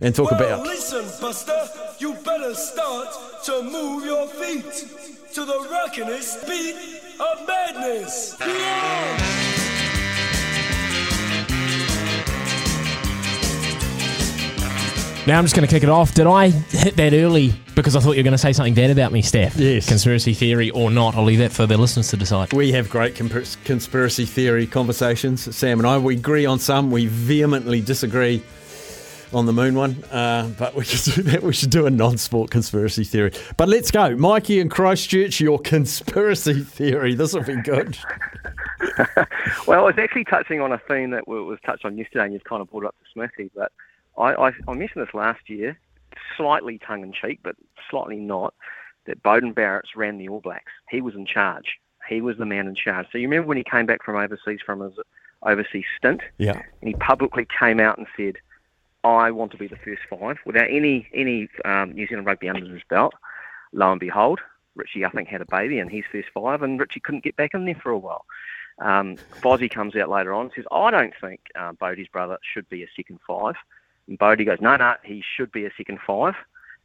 And talk Well, about listen, Buster, you better start to move your feet to the rockin'est beat of madness. Yeah. Now I'm just going to kick it off. Did I hit that early because I thought you were going to say something bad about me, Staf? Yes. Conspiracy theory or not? I'll leave that for the listeners to decide. we have great compar- conspiracy theory conversations. Sam and I, we agree on some, we vehemently disagree on the moon one. Uh, but we should do that. We should do a non-sport conspiracy theory. But let's go, Mikey and Christchurch. Your conspiracy theory. This will be good. Well, I was actually touching on a theme that was touched on yesterday, and you've kind of brought it up to Smithy. But I, I, I mentioned this last year, slightly tongue in cheek, but slightly not, that Beauden Barrett's ran the All Blacks. He was in charge. He was the man in charge. So you remember when he came back from overseas from his overseas stint, Yeah. and he publicly came out and said, "I want to be the first five without any any um, New Zealand rugby under his belt." Lo and behold, Richie I think had a baby and he's first five, and Richie couldn't get back in there for a while. Um, Fozzie comes out later on and says, "I don't think uh, Bodie's brother should be a second five." And Bodie goes, "No, no, he should be a second five.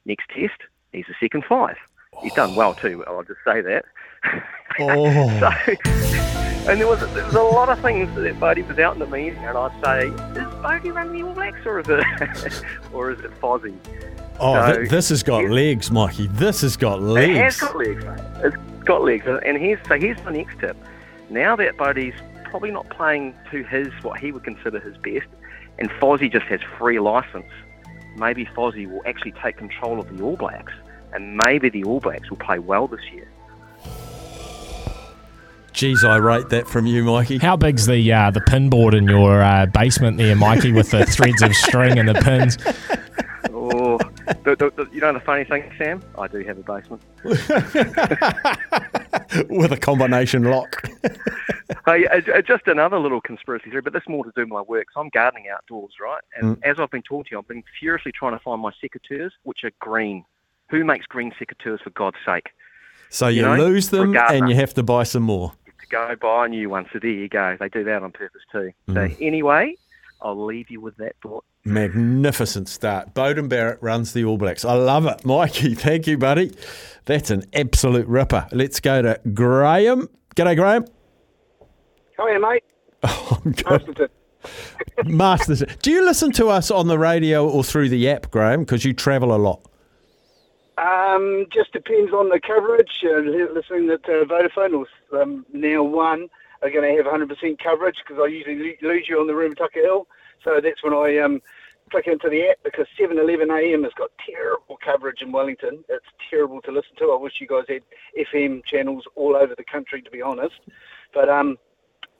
Next test, he's a second five. He's done well too. I'll just say that. Oh. so, and there was there was a lot of things that Bodie was out in the meeting, and I'd say, is Bodie running the All Blacks, or is it, or is it Fozzie? Oh, So- th- this has got legs, Mikey. This has got legs. It has got legs, mate. It's got legs. And here's so here's the next tip. Now that Bodie's probably not playing to his what he would consider his best, and Fozzie just has free license, maybe Fozzie will actually take control of the All Blacks, and maybe the All Blacks will play well this year. Geez, I rate that from you, Mikey. How big's the uh, the pin board in your uh, basement there, Mikey, with the threads of string and the pins? Oh, the, the, the, you know the funny thing, Sam? I do have a basement. With a combination lock. Hey, uh, uh, just another little conspiracy theory, but this more to do with my work. So I'm gardening outdoors, right? And as I've been talking to you, I've been furiously trying to find my secateurs, which are green. Who makes green secateurs, for God's sake? So you, You know, lose them for a gardener. and you have to buy some more. To go buy a new one. So there you go. They do that on purpose too. So mm. anyway, I'll leave you with that thought. Magnificent start. Beauden Barrett runs the All Blacks. I love it. Mikey, thank you, buddy. That's an absolute ripper. Let's go to Graham. G'day, Graham. Hiya, mate. Oh, I'm good. Masters. Do you listen to us on the radio or through the app, Graham? Because you travel a lot. Um, just depends on the coverage. Uh, li- listening that uh, Vodafone or um, now One are going to have 100% coverage because I usually lose you on the Remutaka Hill. So that's when I um, click into the app because 7:11 a.m. has got terrible coverage in Wellington. It's terrible to listen to. I wish you guys had FM channels all over the country, to be honest. But um,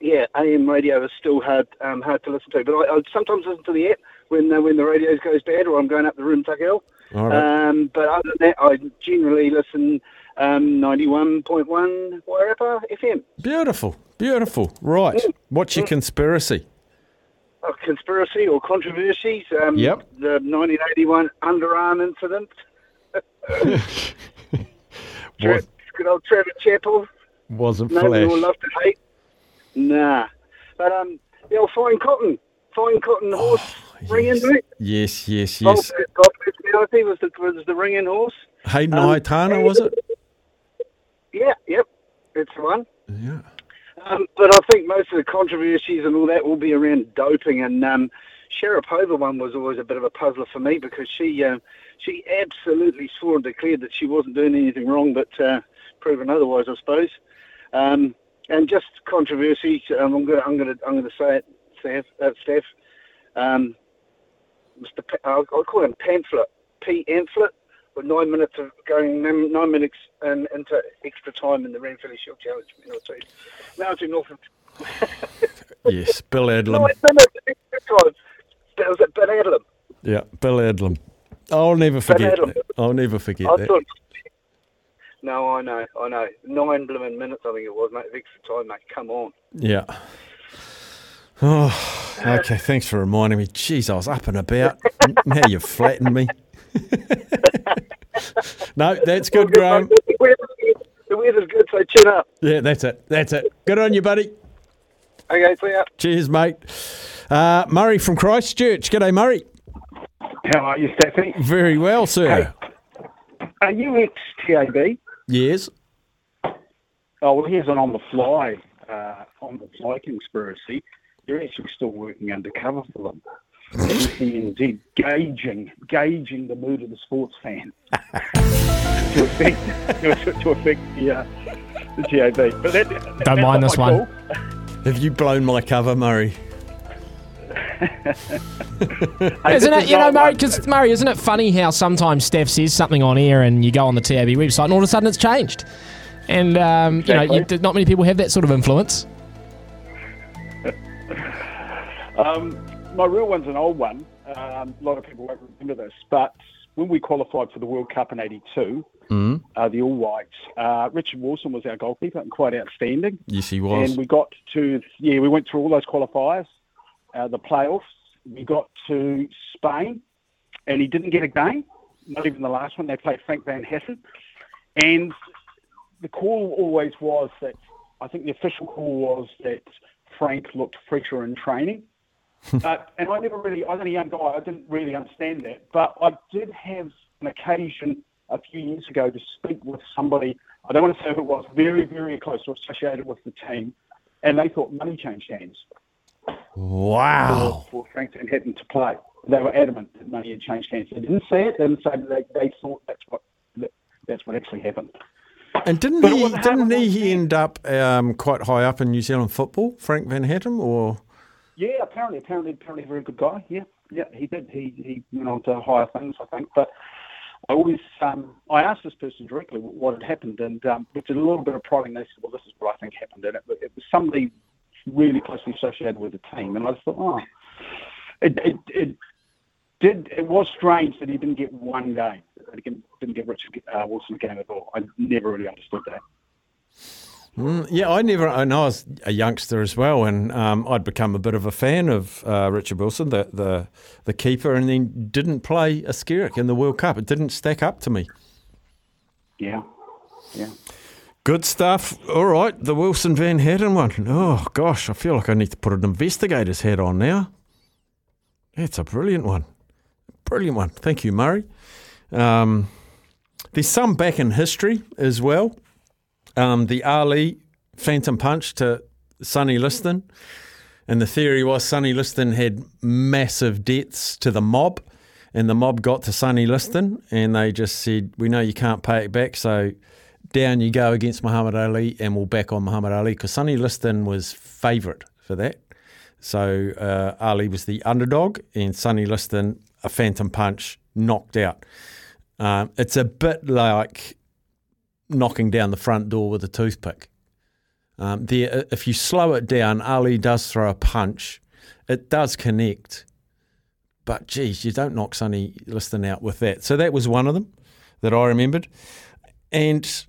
yeah, AM radio is still hard um, hard to listen to. But I, I sometimes listen to the app when uh, when the radio goes bad or I'm going up the Remutaka Hill. Right. Um, but other than that, I generally listen um, 91.1 Wairarapa FM. Beautiful. Beautiful. Right. What's your conspiracy? A conspiracy or controversies. Um, Yep. The 1981 underarm incident. Tra- good old Trevor Chappell. wasn't Nobody flash? love to hate. Nah. But um, the old fine cotton, fine cotton horse ringing, mate. Yes, yes, Bob, yes. Bob personality was the, was the ringing horse. Hayden Um, was it? Yeah, yep. It's the one. Yeah. Um, but I think most of the controversies and all that will be around doping. And um, Sharapova one was always a bit of a puzzler for me because she uh, she absolutely swore and declared that she wasn't doing anything wrong, but uh, proven otherwise, I suppose. Um, and just controversies. Um, I'm going to I'm going to I'm going to say it, Staf. Uh, Staf. Um, Mr. Pa- I'll, I'll call him pamphlet. P. Amphlett. With nine minutes of going nine, nine minutes and into extra time in the Ranfurly Shield Challenge. You know, so now to Northern. Yes, Bill Adlam. Extra time. That was at Ben Adlam. Yeah, Bill Adlam. I'll never forget that. I'll never forget I that. thought. No, I know, I know. Nine blooming minutes, I think it was, mate. Extra time, mate. Come on. Yeah. Oh, okay. Thanks for reminding me. Jeez, I was up and about. now you've flattened me. no, that's good, Graham. The weather's good, the weather's good, so chin up. Yeah, that's it. That's it. Good on you, buddy. Okay, see ya. Cheers, mate. Uh, Murray from Christchurch. G'day, Murray. How are you, Staffy? Very well, sir. Are you ex-TAB? Yes. Oh, well, here's an on-the-fly, uh, on-the-fly conspiracy. You're actually still working undercover for them. NCNZ gauging, gauging the mood of the sports fan to affect, to, to affect the, uh, the TAB. But that, Don't mind not this one. call. Have you blown my cover, Murray? Hey, Isn't this it, is you know, Murray, because, Murray, isn't it funny how sometimes Staf says something on air and you go on the TAB website and all of a sudden it's changed? And, um, you know, you, not many people have that sort of influence. Um, my real one's an old one. Um, a lot of people won't remember this, but when we qualified for the World Cup in '82, uh, the All Whites, uh, Richard Wilson was our goalkeeper and quite outstanding. Yes, he was. And we got to yeah, we went through all those qualifiers, uh, the playoffs. We got to Spain, and he didn't get a game. Not even the last one. They played Frank Van Hessen, and the call always was that I think the official call was that Frank looked fresher in training. But and I never really, I was a young guy, I didn't really understand that. But I did have an occasion a few years ago to speak with somebody. I don't want to say who it was, very, very close or associated with the team, and they thought money changed hands Wow. for, for Frank Van Hattum to play. They were adamant that money had changed hands. They didn't say it. They didn't say that they, they thought that's what that, that's what actually happened. And didn't But he? Didn't he, he end up um, quite high up in New Zealand football, Frank Van Hattum? Or Yeah, apparently, apparently, apparently, a very good guy. Yeah, yeah, he did. He he went on to higher things, I think. But I always, um, I asked this person directly what had happened, and um, with a little bit of prodding, they said, "Well, this is what I think happened." And it, it was somebody really closely associated with the team, and I just thought, oh, it it, it did. It was strange that he didn't get one game. That he didn't didn't get Richard uh, Wilson a game at all. I never really understood that. Mm, yeah, I never. I know I was a youngster as well, and um, I'd become a bit of a fan of uh, Richard Wilson, the, the the keeper, and then didn't play a Skerrick in the World Cup. It didn't stack up to me. Yeah, yeah. Good stuff. All right, the Wilson Van Hattum one. Oh gosh, I feel like I need to put an investigator's hat on now. It's a brilliant one, brilliant one. Thank you, Murray. Um, there's some back in history as well. Um, the Ali Phantom Punch to Sonny Liston, and the theory was Sonny Liston had massive debts to the mob, and the mob got to Sonny Liston, and they just said, "We know you can't pay it back, so." down you go against Muhammad Ali, and we'll back on Muhammad Ali because Sonny Liston was favourite for that. So uh, Ali was the underdog, and Sonny Liston, a phantom punch, knocked out. Um, it's a bit like knocking down the front door with a toothpick. Um, there, if you slow it down, Ali does throw a punch. It does connect, but geez, you don't knock Sonny Liston out with that. So that was one of them that I remembered. And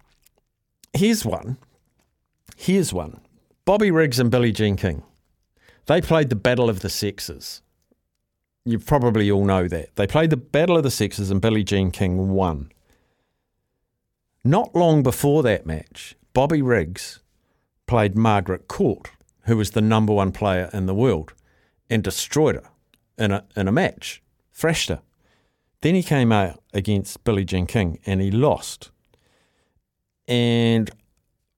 here's one. Here's one. Bobby Riggs and Billie Jean King. They played the Battle of the Sexes. You probably all know that. They played the Battle of the Sexes and Billie Jean King won. Not long before that match, Bobby Riggs played Margaret Court, who was the number one player in the world, and destroyed her in a, in a match, thrashed her. Then he came out against Billie Jean King and he lost. And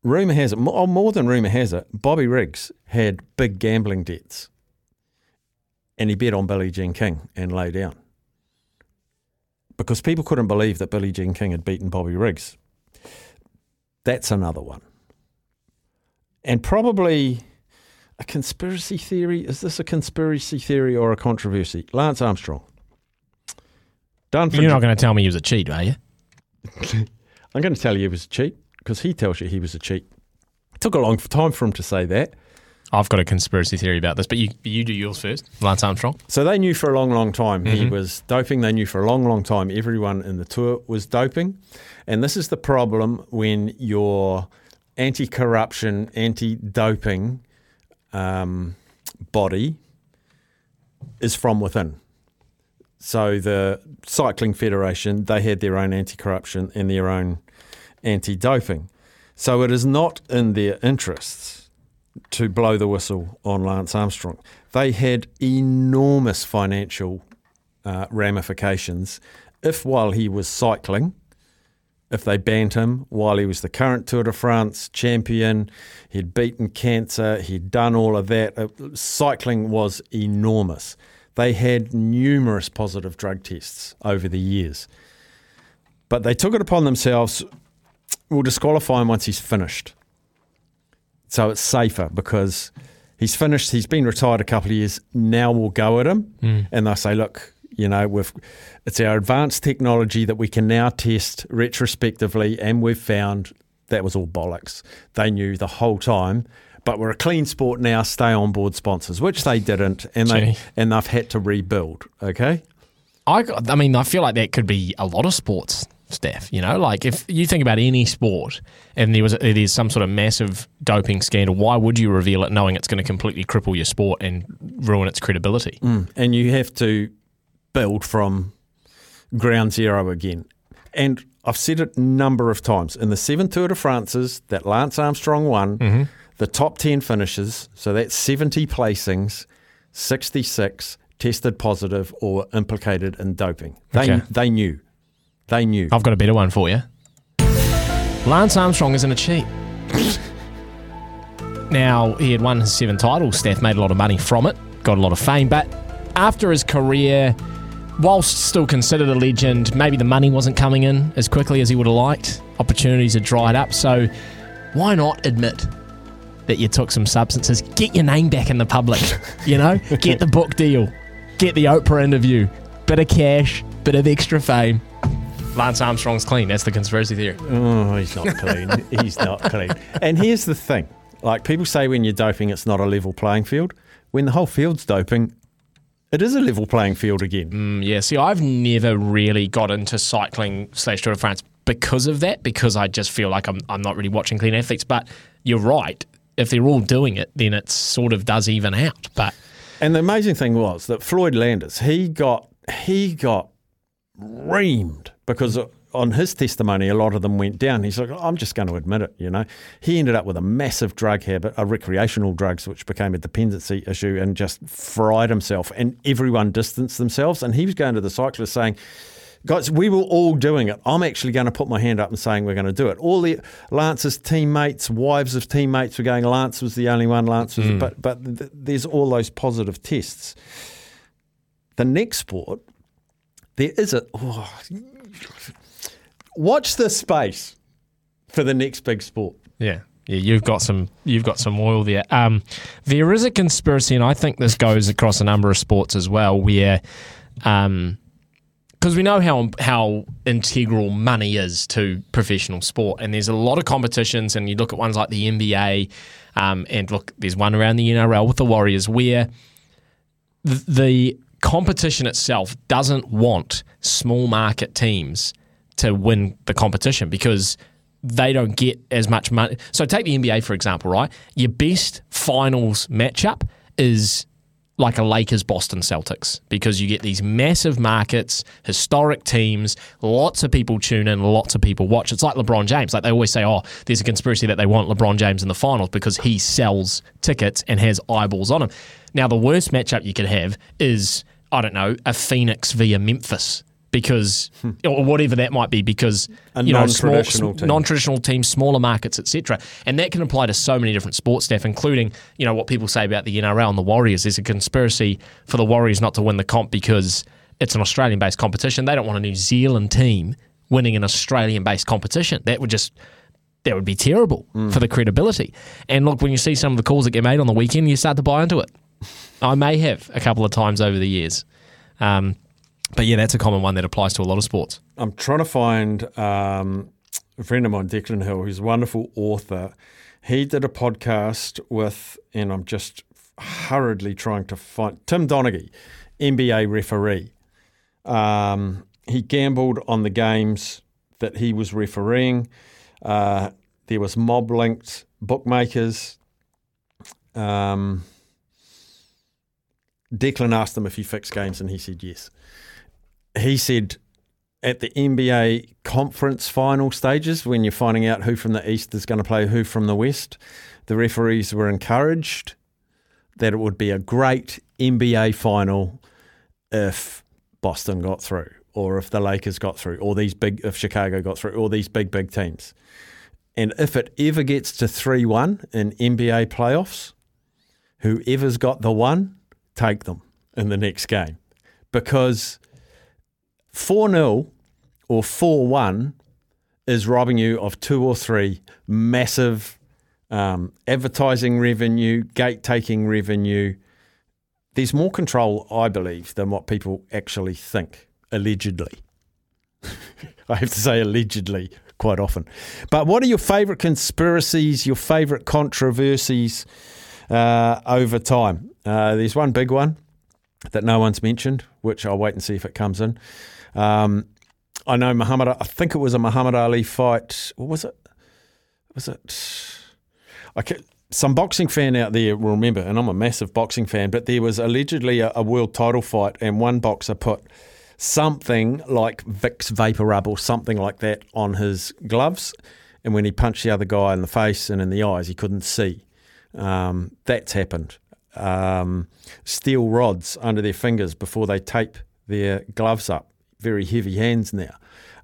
rumour has it, more, more than rumour has it, Bobby Riggs had big gambling debts. And he bet on Billie Jean King and lay down. Because people couldn't believe that Billie Jean King had beaten Bobby Riggs. That's another one. And probably a conspiracy theory. Is this a conspiracy theory or a controversy? Lance Armstrong. Done You're not going to tell me he was a cheat, are you? I'm going to tell you he was a cheat because he tells you he was a cheat. It took a long time for him to say that. I've got a conspiracy theory about this, but you you do yours first, Lance Armstrong. So they knew for a long, long time he Mm-hmm. was doping. They knew for a long, long time everyone in the tour was doping. And this is the problem when your anti corruption, anti doping um, body is from within. So the Cycling Federation, they had their own anti corruption and their own anti doping. So it is not in their interests to blow the whistle on Lance Armstrong. They had enormous financial uh, ramifications if, while he was cycling, if they banned him while he was the current Tour de France champion, he'd beaten cancer, he'd done all of that. Uh, cycling was enormous. They had numerous positive drug tests over the years. But they took it upon themselves, we'll disqualify him once he's finished. So it's safer because he's finished, he's been retired a couple of years, now we'll go at him. Hmm. And they'll say, look, you know, we've, it's our advanced technology that we can now test retrospectively, and we've found that was all bollocks. They knew the whole time. But we're a clean sport now. Stay on board sponsors, which they didn't, and they Gee. and they've had to rebuild. Okay, I, I mean, I feel like that could be a lot of sports, Staf. You know, like if you think about any sport and there was it is some sort of massive doping scandal, why would you reveal it knowing it's going to completely cripple your sport and ruin its credibility? Mm. and you have to build from ground zero again. And I've said it a number of times in the seven Tour de France's that Lance Armstrong won, mm-hmm. the top 10 finishes, so that's 70 placings, 66 tested positive or implicated in doping. They, Okay. they knew. They knew. I've got a better one for you. Lance Armstrong isn't a cheat. now, he had won his seven titles. Steph made a lot of money from it, got a lot of fame. But after his career, whilst still considered a legend, maybe the money wasn't coming in as quickly as he would have liked. Opportunities had dried up. So, why not admit that you took some substances? Get your name back in the public, you know? Get the book deal, get the Oprah interview, bit of cash, bit of extra fame. Lance Armstrong's clean. That's the conspiracy theory. Oh, he's not clean. he's not clean. And here's the thing like people say when you're doping, it's not a level playing field. When the whole field's doping, it is a level playing field again. Mm, yeah, see, I've never really got into cycling slash Tour de France because of that, because I just feel like I'm, I'm not really watching clean athletes. But you're right. If they're all doing it, then it sort of does even out. But And the amazing thing was that Floyd Landis, he got he got reamed because on his testimony, a lot of them went down. He's like, I'm just going to admit it. You know, he ended up with a massive drug habit, a recreational drugs, which became a dependency issue, and just fried himself. And everyone distanced themselves. And he was going to the cyclists saying. Guys, we were all doing it. I'm actually going to put my hand up and saying we're going to do it. All the Lance's teammates, wives of teammates, were going. Lance was the only one. Lance was, mm. but but th- there's all those positive tests. The next sport, there is a. Oh, watch the space for the next big sport. yeah, yeah, you've got some you've got some oil there. Um, there is a conspiracy, and I think this goes across a number of sports as well, where. Um, because we know how how integral money is to professional sport, and there's a lot of competitions. And you look at ones like the NBA, um, and look, there's one around the NRL with the Warriors where th- the competition itself doesn't want small market teams to win the competition because they don't get as much money. So take the NBA for example, right? Your best finals matchup is like a Lakers Boston Celtics because you get these massive markets, historic teams, lots of people tune in, lots of people watch. It's like LeBron James. Like they always say, oh, there's a conspiracy that they want LeBron James in the finals because he sells tickets and has eyeballs on him. Now, the worst matchup you could have is, I don't know, a Phoenix via Memphis. Because, hmm. or whatever that might be, because A you know, small- non-traditional team. non-traditional teams, smaller markets, etc. And that can apply to so many different sports Staf, including you know what people say about the NRL and the Warriors. There's a conspiracy for the Warriors not to win the comp because it's an Australian-based competition. They don't want a New Zealand team winning an Australian-based competition. That would just that would be terrible hmm. for the credibility. And look, when you see some of the calls that get made on the weekend, you start to buy into it. I may have a couple of times over the years. Um, but yeah, that's a common one that applies to a lot of sports. I'm trying to find um, a friend of mine, Declan Hill, who's a wonderful author. he did a podcast with, and I'm just hurriedly trying to find Tim Donaghy, NBA referee. Um, he gambled on the games that he was refereeing. Uh, there was mob linked bookmakers. Um, Declan asked him if he fixed games, and he said yes. He said at the NBA conference final stages, when you're finding out who from the East is going to play who from the West, the referees were encouraged that it would be a great NBA final if Boston got through, or if the Lakers got through, or these big, if Chicago got through, or these big, big teams. And if it ever gets to 3 1 in NBA playoffs, whoever's got the one, take them in the next game. Because 4 0 or 4 1 is robbing you of two or three massive um, advertising revenue, gate taking revenue. There's more control, I believe, than what people actually think, allegedly. I have to say allegedly quite often. But what are your favourite conspiracies, your favourite controversies uh, over time? Uh, there's one big one that no one's mentioned, which I'll wait and see if it comes in. Um, I know Muhammad. I think it was a Muhammad Ali fight. What was it? Was it? Can, some boxing fan out there will remember, and I'm a massive boxing fan. But there was allegedly a, a world title fight, and one boxer put something like Vicks vapor rub or something like that on his gloves, and when he punched the other guy in the face and in the eyes, he couldn't see. Um, that's happened. Um, steel rods under their fingers before they tape their gloves up. Very heavy hands now.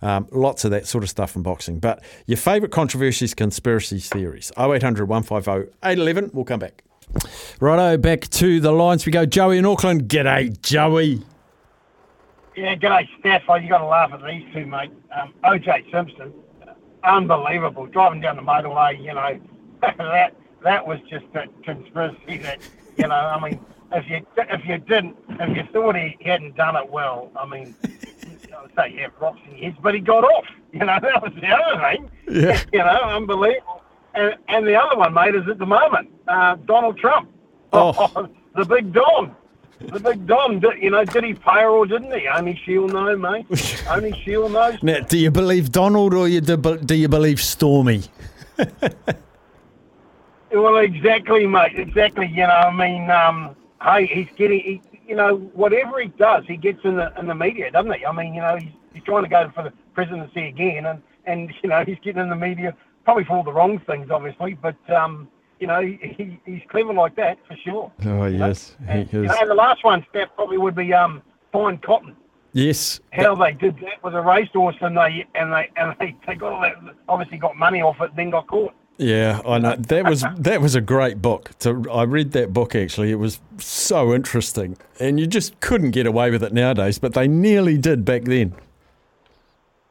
Um, lots of that sort of stuff in boxing. But your favourite controversies, conspiracies, theories. 0800 150 811. We'll come back. Righto, back to the lines we go. Joey in Auckland. G'day, Joey. Yeah, g'day, Staf. Oh, you got to laugh at these two, mate. Um, OJ Simpson, unbelievable. Driving down the motorway, you know, that that was just a conspiracy. That you know, I mean, if you if you didn't, if you thought he hadn't done it well, I mean, I would say yeah, rocks in heads, but he got off. You know, that was the other thing. Yeah. You know, unbelievable. And and the other one, mate, is at the moment uh, Donald Trump. Oh. the big Don. The big Don, did, you know, did he pay her or didn't he? Only she'll know, mate. Only she'll know. Now, do you believe Donald or you do, do you believe Stormy? Well, exactly, mate. Exactly. You know, I mean, um, hey, he's getting, he, you know, whatever he does, he gets in the in the media, doesn't he? I mean, you know, he's, he's trying to go for the presidency again, and and you know, he's getting in the media probably for all the wrong things, obviously, but um, you know, he, he, he's clever like that for sure. Oh, you know? yes, he And, you is. know, and the last one, Staf, probably would be um, Fine Cotton. Yes. How they did that with a racehorse, and they and they and they, they got all that, obviously got money off it, then got caught. Yeah, I know. That was that was a great book. To, I read that book actually. It was so interesting, and you just couldn't get away with it nowadays. But they nearly did back then.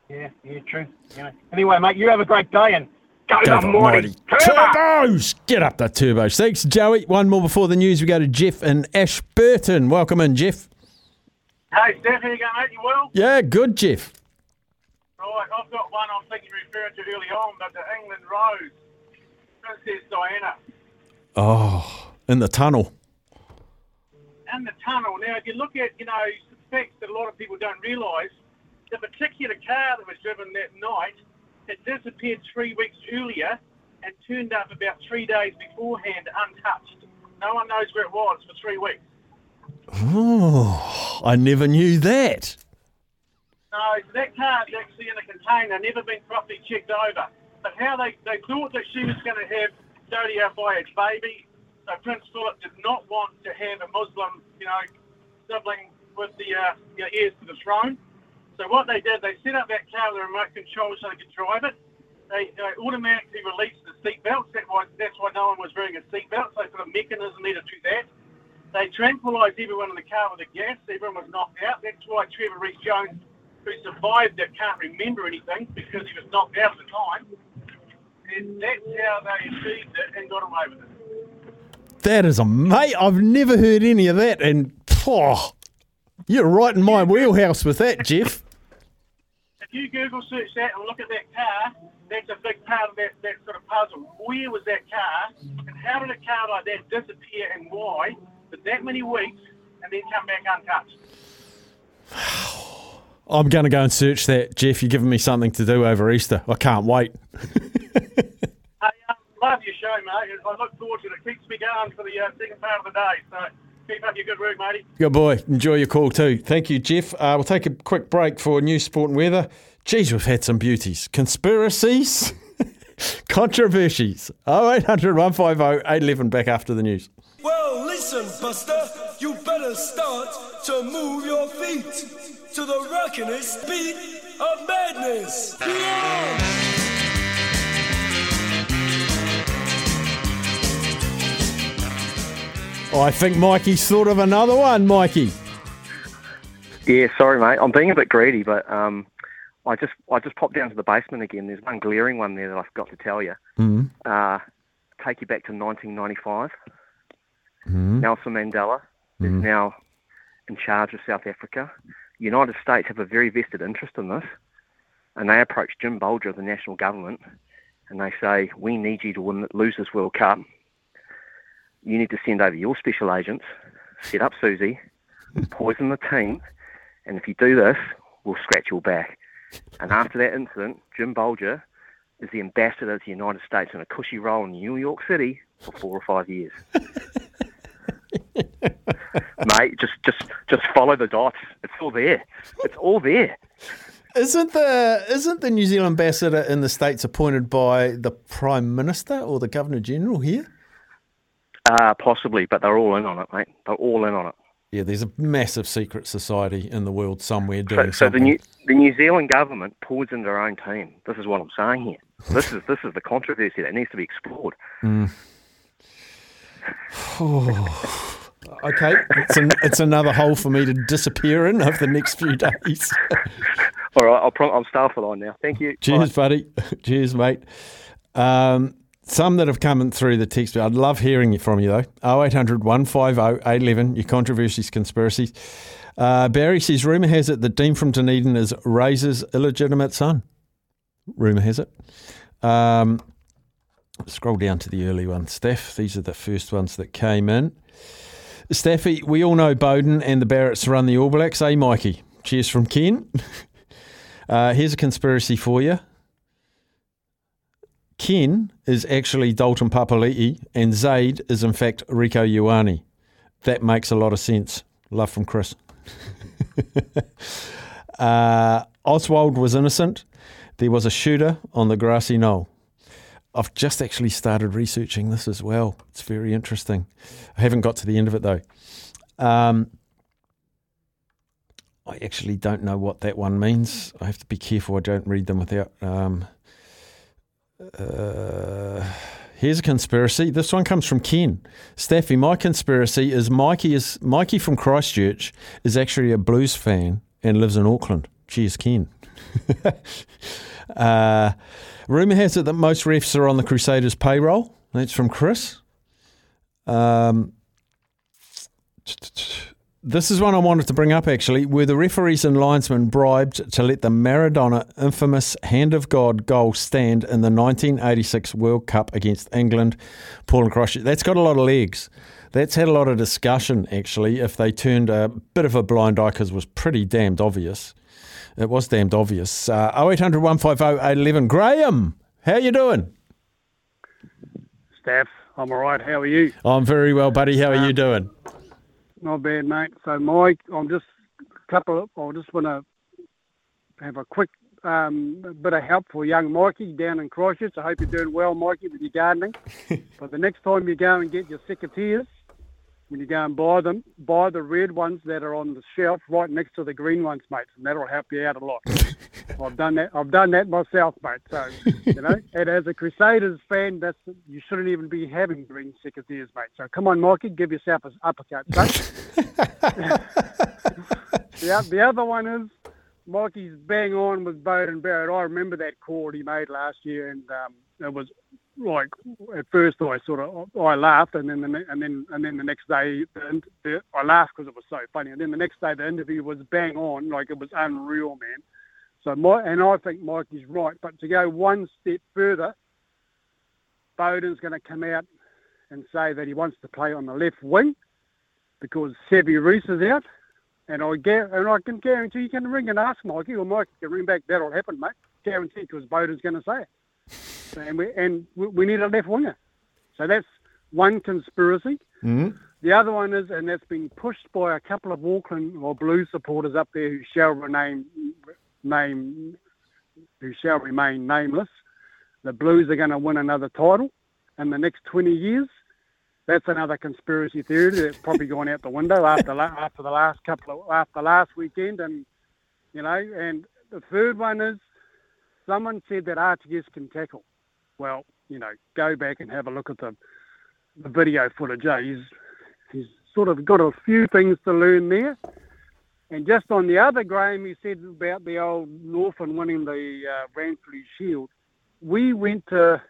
Yeah, yeah, true. Know. Anyway, mate, you have a great day and go, Go the for mighty mighty Turbo! turbos! Get up the turbos. Thanks, Joey. One more before the news. We go to Jeff in Ashburton. Welcome in, Jeff. Hey, Staf, how you going, mate? You well? Yeah, good, Jeff. Right, I've got one I'm thinking you're referring to early on, but the England Rose, Princess Diana, Oh, in the tunnel. and the tunnel. Now, if you look at, you know, facts that a lot of people don't realise, the particular car that was driven that night, had disappeared three weeks earlier and turned up about three days beforehand untouched. No one knows where it was for three weeks. Oh, I never knew that. No, so that car's actually in a container, never been properly checked over. But how they, they thought that she was going to have Jodie O'Bay's baby, so Prince Philip did not want to have a Muslim, you know, sibling with the uh, you know, heirs to the throne. So what they did, they set up that car with a remote control so they could drive it. They, they automatically released the seatbelts. That was, that's why no one was wearing a seatbelt. So they put a mechanism there to do that. They tranquilized everyone in the car with a gas. Everyone was knocked out. That's why Trevor Rees-Jones, who survived it, can't remember anything because he was knocked out at the time. That's how they achieved it and got away with it. That is a mate. I've never heard any of that, and oh, you're right in my wheelhouse with that, Jeff. If you Google search that and look at that car, that's a big part of that, that sort of puzzle. Where was that car, and how did a car like that disappear, and why for that many weeks, and then come back untouched? I'm going to go and search that, Jeff. You're giving me something to do over Easter. I can't wait. Hey, um, love your show, mate. I look forward to it. It keeps me going for the uh, second part of the day. So keep up your good work, matey. Good boy. Enjoy your call too. Thank you, Jeff. Uh, we'll take a quick break for news, sport, and weather. Geez, we've had some beauties. Conspiracies, controversies. 0800 150 811 back after the news. Well, listen, Buster, you better start to move your feet to the rockinest beat of madness. Yeah! I think Mikey's thought of another one, Mikey. Yeah, sorry, mate. I'm being a bit greedy, but um, I just I just popped down to the basement again. There's one glaring one there that I forgot to tell you. Mm. Uh, take you back to 1995. Mm. Nelson Mandela is Mhm. now in charge of South Africa. United States have a very vested interest in this, and they approach Jim Bolger of the national government, and they say, "We need you to win, lose this World Cup. You need to send over your special agents, set up Susie, poison the team, and if you do this, we'll scratch your back." And after that incident, Jim Bolger is the ambassador to the United States in a cushy role in New York City for four or five years. Mate, just just just follow the dots. It's all there. It's all there. Isn't the isn't the New Zealand ambassador in the states appointed by the Prime Minister or the Governor General here? Uh, possibly, but they're all in on it, mate. They're all in on it. Yeah, there's a massive secret society in the world somewhere So, doing so the something. New the New Zealand government poisoned their own team. This is what I'm saying here. This is this is the controversy that needs to be explored. Mm. okay, it's an, it's another hole for me to disappear in over the next few days. All right, I'll prom- I'll start for line now. Thank you. Cheers, buddy. Cheers, mate. Um, some that have come in through the text, I'd love hearing from you though. 0800 150 811, your controversies, conspiracies. Uh, Barry says, rumour has it that Dean from Dunedin is Razor's illegitimate son. Rumour has it. Um, scroll down to the early ones. Staf, these are the first ones that came in. Staffy, we all know Beauden and the Barretts run the All Blacks, eh, Mikey? Cheers from Ken. Uh, here's a conspiracy for you. Ken is actually Dalton Papali'i, and Zaid is in fact Rieko Ioane. That makes a lot of sense. Love from Chris. uh, Oswald was innocent. There was a shooter on the grassy knoll. I've just actually started researching this as well. It's very interesting. I haven't got to the end of it though. Um, I actually don't know what that one means. I have to be careful I don't read them without. Um, uh, here's a conspiracy. This one comes from Ken. Staffy, my conspiracy is Mikey is Mikey from Christchurch is actually a blues fan and lives in Auckland. Cheers, Ken. uh, rumor has it that most refs are on the Crusaders payroll. That's from Chris. Um, this is one I wanted to bring up actually. Were the referees and linesmen bribed to let the Maradona infamous hand of God goal stand in the 1986 World Cup against England? Paul and Christchurch. That's got a lot of legs. That's had a lot of discussion actually. If they turned a bit of a blind eye because it was pretty damned obvious. It was damned obvious. Uh, 0800 150 811. Graham, how you doing? Staf, I'm all right. How are you? I'm very well, buddy. How are you doing? Not bad, mate. So, Mike, I'm just a couple. Of, I just want to have a quick um, bit of help for young Mikey down in Christchurch. I hope you're doing well, Mikey, with your gardening. but the next time you go and get your secateurs, when you go and buy them, buy the red ones that are on the shelf right next to the green ones, mate, and that'll help you out a lot. I've done that. I've done that myself, mate. So you know, and as a Crusaders fan, that's you shouldn't even be having green secateurs, mate. So come on, Mikey, give yourself an uppercut, the, the other one is Mikey's bang on with Beauden Barrett. I remember that call he made last year, and um, it was like at first I sort of I laughed, and then the and then and then the next day the, the, I laughed because it was so funny, and then the next day the interview was bang on, like it was unreal, man. So my and I think Mike is right. But to go one step further, Beauden's going to come out and say that he wants to play on the left wing because Sevu Reece is out. And I gar- and I can guarantee you can ring and ask Mikey, or Mike can ring back. That'll happen, mate. Guarantee because Beauden's going to say it. And we and we, we need a left winger. So that's one conspiracy. Mm. The other one is, and that's been pushed by a couple of Auckland or Blues supporters up there who shall remain name who shall remain nameless. The Blues are going to win another title in the next 20 years. That's another conspiracy theory that's probably gone out the window after la- after the last couple of after last weekend, and you know. And the third one is someone said that RTS can tackle. Well, you know, go back and have a look at the the video footage. Eh? He's he's sort of got a few things to learn there. And just on the other, Graham, you said about the old Northland winning the uh, Ranfurly Shield. We went to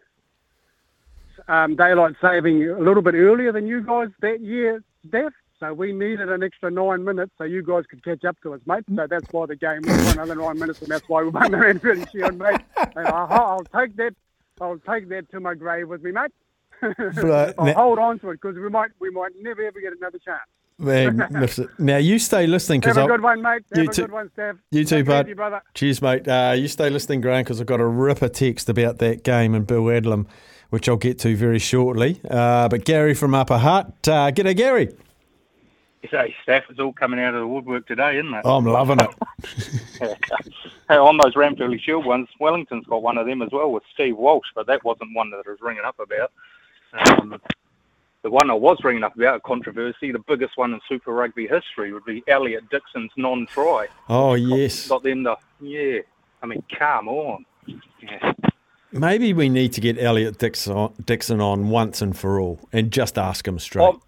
um, daylight saving a little bit earlier than you guys that year, Staf. So we needed an extra nine minutes so you guys could catch up to us, mate. So that's why the game went for another nine minutes, and that's why we won the Ranfurly Shield, mate. And I'll, I'll take that. I'll take that to my grave with me, mate. I'll hold on to it because we might we might never ever get another chance. Magnificent. now you stay listening because Have a good one, mate. Have You a too- good one, Staf. You too, Take bud. easy, brother. Cheers, mate. Uh, you stay listening, Graham, because I've got a ripper text about that game and Bill Adlam, which I'll get to very shortly. Uh, but Gary from Upper Hutt, uh, g'day, Gary. Hey, Staf it's all coming out of the woodwork today, isn't it? I'm loving it. hey, on those Ranfurly Shield ones, Wellington's got one of them as well with Steve Walsh, but that wasn't one that I was ringing up about. Um, the one I was bringing up about, a controversy, the biggest one in Super Rugby history would be Elliot Dixon's non-try. Oh, yes. Got them to, yeah. I mean, come on. Yeah. Maybe we need to get Elliot Dixon, Dixon on once and for all and just ask him straight. I'm,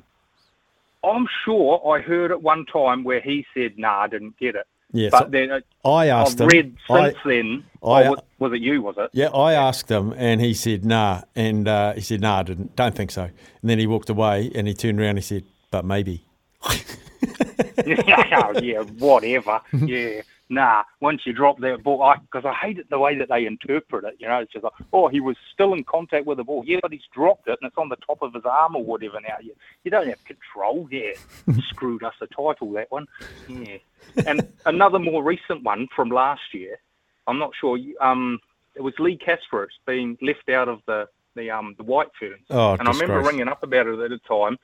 I'm sure I heard at one time where he said, "Nah, I didn't get it." Yes, but then uh, I asked I've him. read I- since then. I- oh, was, was it you? Was it? Yeah, I asked him, and he said nah, and uh, he said nah, I didn't, don't think so. And then he walked away, and he turned around, and he said, but maybe. yeah, yeah, whatever. Yeah, nah. Once you drop that ball, because I, hate it the way that they interpret it. You know, it's just like, oh, he was still in contact with the ball. Yeah, but he's dropped it, and it's on the top of his arm or whatever. Now you, you don't have control. Yeah, screwed us the title that one. Yeah, and another more recent one from last year. I'm not sure. Um, it was Leigh Kasperek being left out of the the um the White Ferns. Oh, and I remember ringing up about it at the time.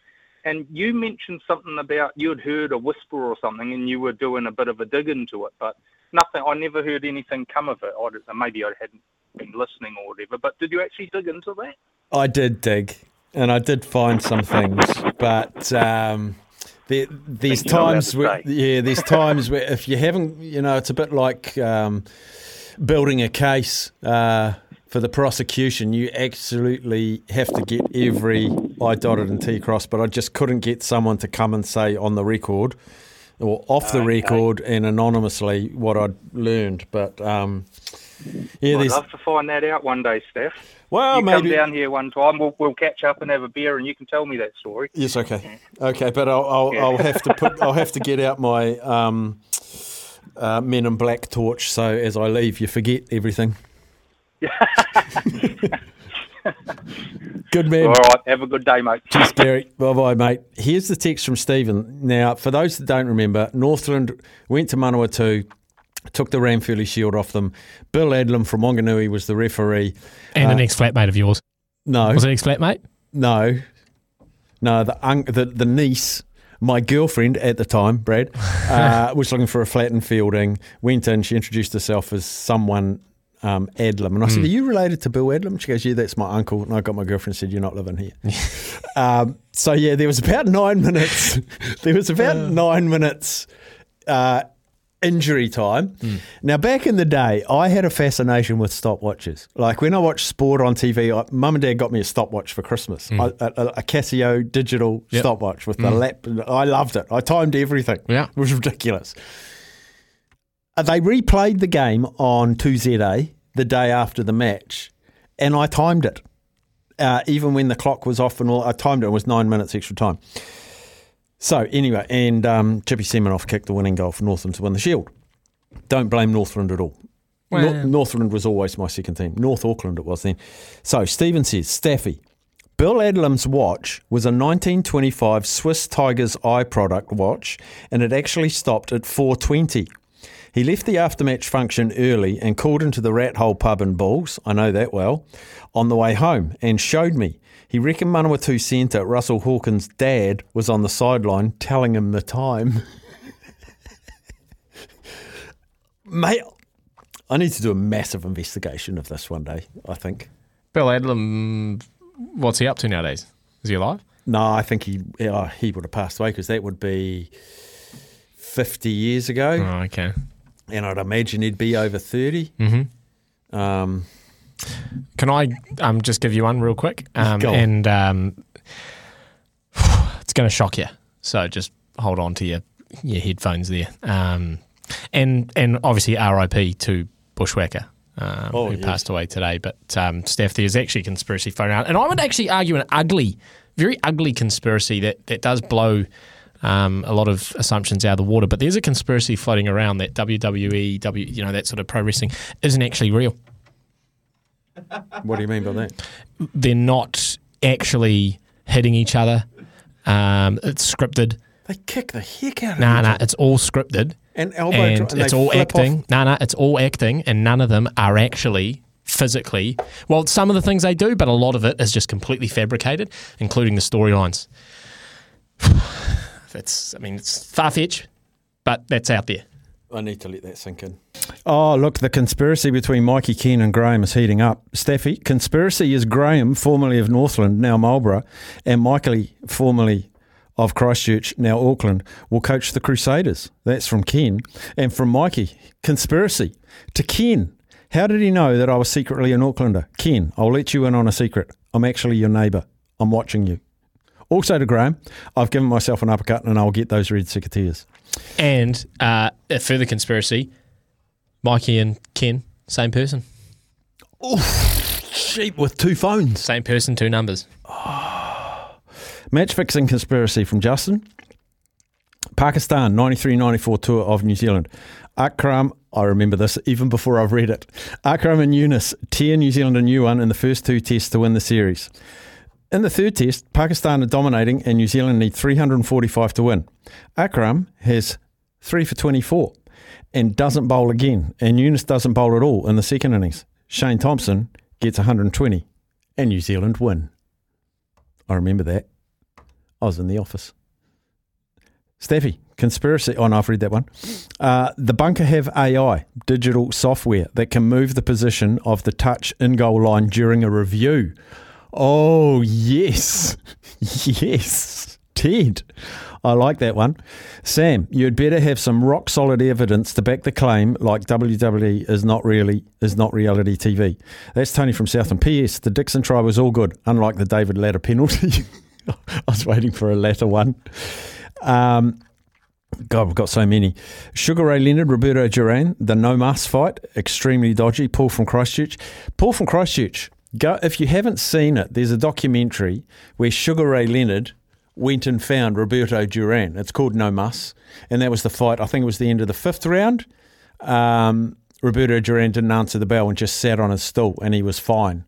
And you mentioned something about you had heard a whisper or something, and you were doing a bit of a dig into it, but nothing. I never heard anything come of it. I don't maybe I hadn't been listening or whatever. But did you actually dig into that? I did dig, and I did find some things, but um, there, there's Think you're not allowed times where, say. yeah, there's times where if you haven't, you know, it's a bit like um, building a case uh, for the prosecution. You absolutely have to get every I dotted and T crossed, but I just couldn't get someone to come and say on the record or off the record and anonymously what I'd learned. But um, yeah, I'd love to find that out one day, Staf. well, you maybe come down here one time, we'll, we'll catch up and have a beer, and you can tell me that story. Yes, okay, okay, but I'll I'll, Yeah. I'll have to put I'll have to get out my um, uh, Men in Black torch, so as I leave, you forget everything. Good man. All right, have a good day, mate. Cheers, Gary. Bye bye, mate. Here's the text from Stephen. Now, for those that don't remember, Northland went to Manawatu, took the Ranfurly Shield off them. Bill Adlam from Wanganui was the referee. And Uh, an ex flatmate of yours. No. Was it ex flatmate? No, no. The un- the the niece, my girlfriend at the time, Brad, uh, was looking for a flat in Feilding. Went in. She introduced herself as someone. Um, Adlam and I said, Mm. "Are you related to Bill Adlam?" She goes, "Yeah, that's my uncle." And I got my girlfriend and said, "You're not living here." um, so yeah, there was about nine minutes. there was about nine minutes uh, injury time. Now, back in the day, I had a fascination with stopwatches. Like when I watched sport on TV, I, mum and dad got me a stopwatch for Christmas, Mm. I- a, a Casio digital Yep. stopwatch with the Mm. lap. I loved it. I timed everything. Yeah. It was ridiculous. Uh, They replayed the game on 2ZA the day after the match, and I timed it. Uh, even when the clock was off and all, I timed it. It was nine minutes extra time. So anyway, and um, Chippy Seminoff kicked the winning goal for Northland to win the Shield. Don't blame Northland at all. Nor- Well- Northland was always my second team. North Auckland it was then. So Stephen says, Staffy, Bill Adlam's watch was a 1925 Swiss Tiger's Eye product watch, and it actually stopped at 420. He left the aftermatch function early and called into the Rat Hole pub in Bulls, I know that well, on the way home and showed me. He reckoned Manawatu centre Russell Hawkins' dad was on the sideline telling him the time. Mate, I need to do a massive investigation of this one day, I think. Bill Adlam, what's he up to nowadays? Is he alive? No, I think he he would have passed away because that would be 50 years ago. Oh, okay. And I'd imagine he'd be over 30. Mm-hmm. Um, Can I um, just give you one real quick? Um, and um, it's going to shock you. So just hold on to your, your headphones there. Um, and and obviously RIP to Bushwhacker. Um, Oh, who yes. passed away today, but um, Steph, there's actually a conspiracy thrown out, and I would actually argue an ugly, very ugly conspiracy that that does blow um, a lot of assumptions out of the water. But there's a conspiracy floating around that WWE, W, you know, that sort of pro wrestling isn't actually real. what do you mean by that? they're not actually hitting each other. Um, it's scripted. They kick the heck out of Nah, each nah, other. it's all scripted. And elbow and dro- and it's all acting. off. Nah, nah, it's all acting, and none of them are actually physically. Well, some of the things they do, but a lot of it is just completely fabricated, including the storylines. That's, I mean, it's far fetched, but that's out there. I need to let that sink in. Oh, look, the conspiracy between Mikey Keane and Graham is heating up. Staffy, conspiracy is Graham, formerly of Northland, now Marlborough, and Michael, formerly of Christchurch, now Auckland, will coach the Crusaders. That's from Ken. And from Mikey, conspiracy to Ken. How did he know that I was secretly an Aucklander? Ken, I'll let you in on a secret. I'm actually your neighbour. I'm watching you. Also to Graham, I've given myself an uppercut and I'll get those red secateurs. And uh, a further conspiracy Mikey and Ken, same person. Sheep with two phones. Same person, two numbers. Match fixing conspiracy from Justin. Pakistan 93 94 tour of New Zealand. Akram, I remember this even before I've read it. Akram and Younis tear New Zealand a new one in the first two tests to win the series. In the third test, Pakistan are dominating and New Zealand need 345 to win. Akram has 3 for 24 and doesn't bowl again, and Younis doesn't bowl at all in the second innings. Shane Thomson gets 120 and New Zealand win. I remember that. I was in the office. Steffi, conspiracy. Oh, no, I've read that one. Uh, the bunker have AI, digital software that can move the position of the touch in goal line during a review. Oh, yes. yes. Ted. I like that one. Sam, you'd better have some rock solid evidence to back the claim like WWE is not really is not reality TV. That's Tony from Southland. P.S. The Dixon try was all good, unlike the David Latter penalty. I was waiting for a latter one. Um, God, we've got so many. Sugar Ray Leonard, Roberto Duran, the No Más fight, extremely dodgy. Paul from Christchurch. Paul from Christchurch. Go if you haven't seen it. There's a documentary where Sugar Ray Leonard went and found Roberto Duran. It's called No Más, and that was the fight. I think it was the end of the fifth round. Um, Roberto Duran didn't answer the bell and just sat on his stool, and he was fine.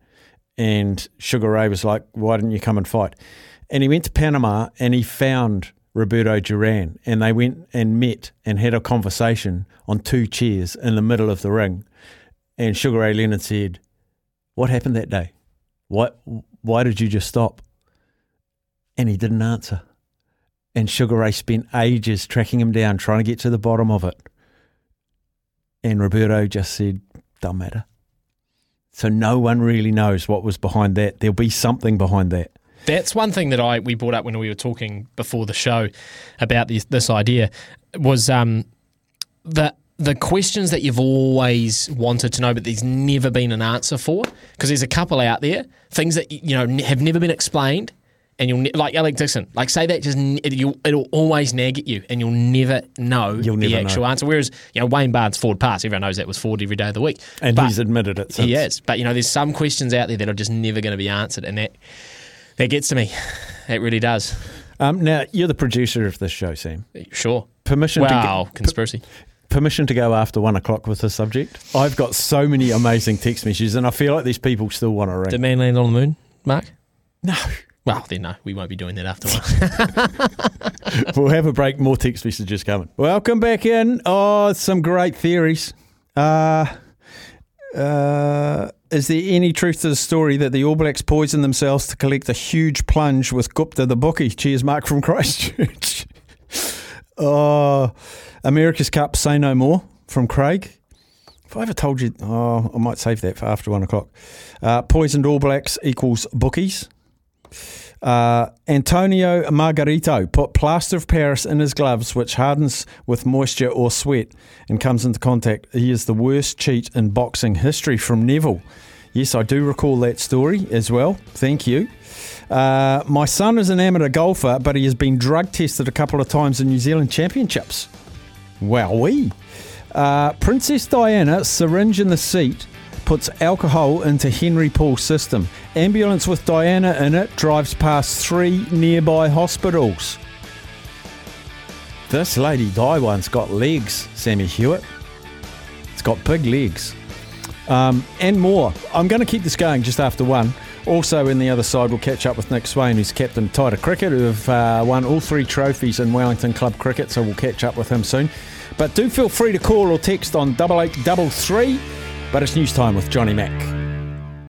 And Sugar Ray was like, "Why didn't you come and fight?" And he went to Panama and he found Roberto Duran, and they went and met and had a conversation on two chairs in the middle of the ring. And Sugar Ray Leonard said, "What happened that day? Why why did you just stop?" And he didn't answer. And Sugar Ray spent ages tracking him down, trying to get to the bottom of it. And Roberto just said, "Don't matter." So no one really knows what was behind that. There'll be something behind that. That's one thing that I we brought up when we were talking before the show about this this idea was um, the questions that you've always wanted to know, but there's never been an answer for. Because there's a couple out there, things that you know have never been explained, and you'll ne- like Alec Dixon, like say that just it, it'll always nag at you, and you'll never know You'll the never actual know. answer. Whereas you know Wayne Barnes forward pass, everyone knows that was forward every day of the week, And But- he's admitted it. Since. he is, but you know, there's some questions out there that are just never going to be answered, and that that gets to me. It really does. Um, now you're the producer of this show, Sam. Sure. Permission Wow, to conspiracy. Get, permission to go after one o'clock with this subject? I've got so many amazing text messages, and I feel like these people still want to ring. Did man land on the moon, Mark? No. Well, then no, we won't be doing that after one. we'll have a break. More text messages coming. Welcome back in. Oh, some great theories. Uh, uh, is there any truth to the story that the All Blacks poisoned themselves to collect a huge plunge with Gupta the bookie? Cheers, Mark from Christchurch. oh, America's Cup, say no more from Craig. If I ever told you, oh, I might save that for after one o'clock. Uh, poisoned All Blacks equals bookies. Uh, Antonio Margarito put plaster of Paris in his gloves, which hardens with moisture or sweat and comes into contact. He is the worst cheat in boxing history from Neville. Yes, I do recall that story as well. Thank you. Uh, my son is an amateur golfer, but he has been drug tested a couple of times in New Zealand Championships. Wowee. Uh, Princess Diana, syringe in the seat, puts alcohol into Henri Paul's system. Ambulance with Diana in it drives past three nearby hospitals. This Lady Di one's got legs, Sammy Hewitt. It's got big legs. Um, and more. I'm going to keep this going just after one. Also, in the other side, we'll catch up with Nick Swain, who's captain Taita Cricket, who have uh, won all three trophies in Wellington Club Cricket, so we'll catch up with him soon. But do feel free to call or text on 8833. But it's news time with Johnny Mack.